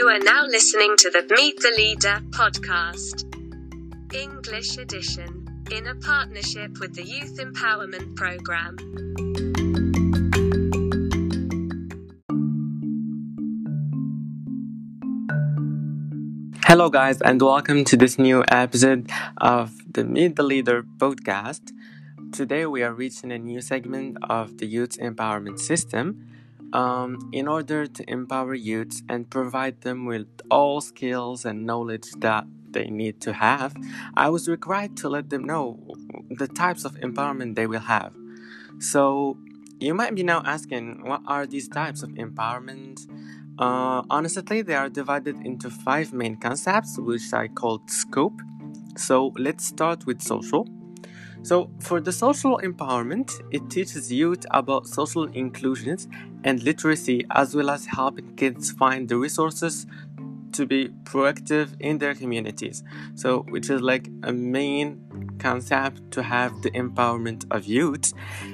You are now listening to the Meet the Leader podcast, English edition, in a partnership with the Youth Empowerment Program. Hello, guys, and welcome to this new episode of the Meet the Leader podcast. Today, we are reaching a new segment of the Youth Empowerment System um, in order to empower youths and provide them with all skills and knowledge that they need to have, I was required to let them know the types of empowerment they will have. So, you might be now asking, what are these types of empowerment? Uh, honestly, they are divided into five main concepts, which I called scope. So, let's start with social. So, for the social empowerment, it teaches youth about social inclusions and literacy, as well as helping kids find the resources to be proactive in their communities. So, which is like a main concept to have the empowerment of youth.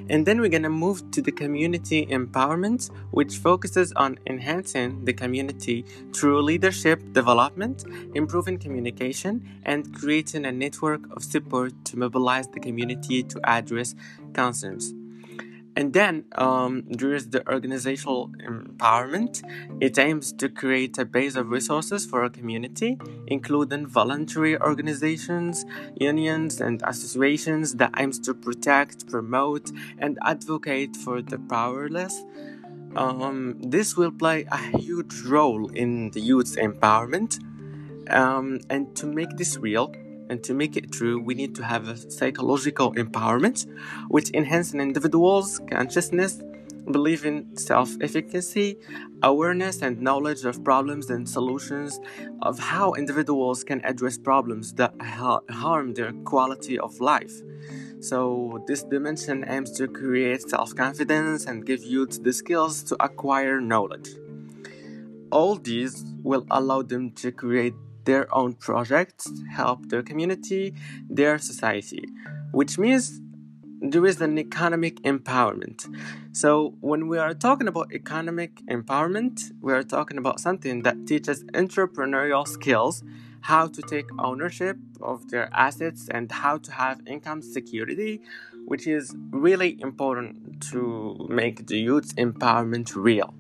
And then we're gonna move to the community empowerment, which focuses on enhancing the community through leadership development, improving communication, and creating a network of support to mobilize the community to address concerns. And then um, there is the organizational empowerment. It aims to create a base of resources for a community, including voluntary organizations, unions, and associations that aims to protect, promote, and advocate for the powerless. Um, this will play a huge role in the youth's empowerment. Um, and to make this real, and to make it true, we need to have a psychological empowerment, which enhances an individual's consciousness, belief in self efficacy, awareness and knowledge of problems and solutions, of how individuals can address problems that ha- harm their quality of life. So, this dimension aims to create self confidence and give youth the skills to acquire knowledge. All these will allow them to create their own projects, help their community, their society, which means there is an economic empowerment. So, when we are talking about economic empowerment, we are talking about something that teaches entrepreneurial skills, how to take ownership of their assets, and how to have income security, which is really important to make the youth empowerment real.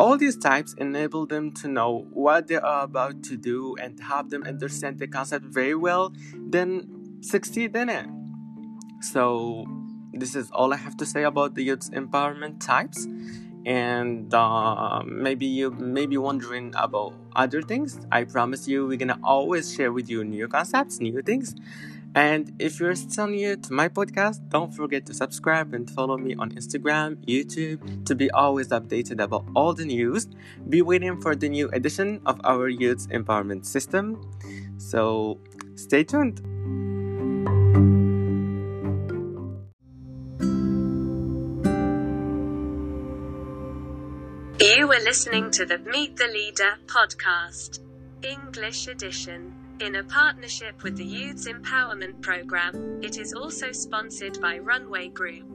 All these types enable them to know what they are about to do and help them understand the concept very well, then succeed in it. So, this is all I have to say about the youth empowerment types. And uh, maybe you may be wondering about other things. I promise you, we're gonna always share with you new concepts, new things. And if you're still new to my podcast, don't forget to subscribe and follow me on Instagram, YouTube to be always updated about all the news. Be waiting for the new edition of our Youth Empowerment System. So stay tuned. You were listening to the Meet the Leader podcast, English edition. In a partnership with the Youths Empowerment Program, it is also sponsored by Runway Group.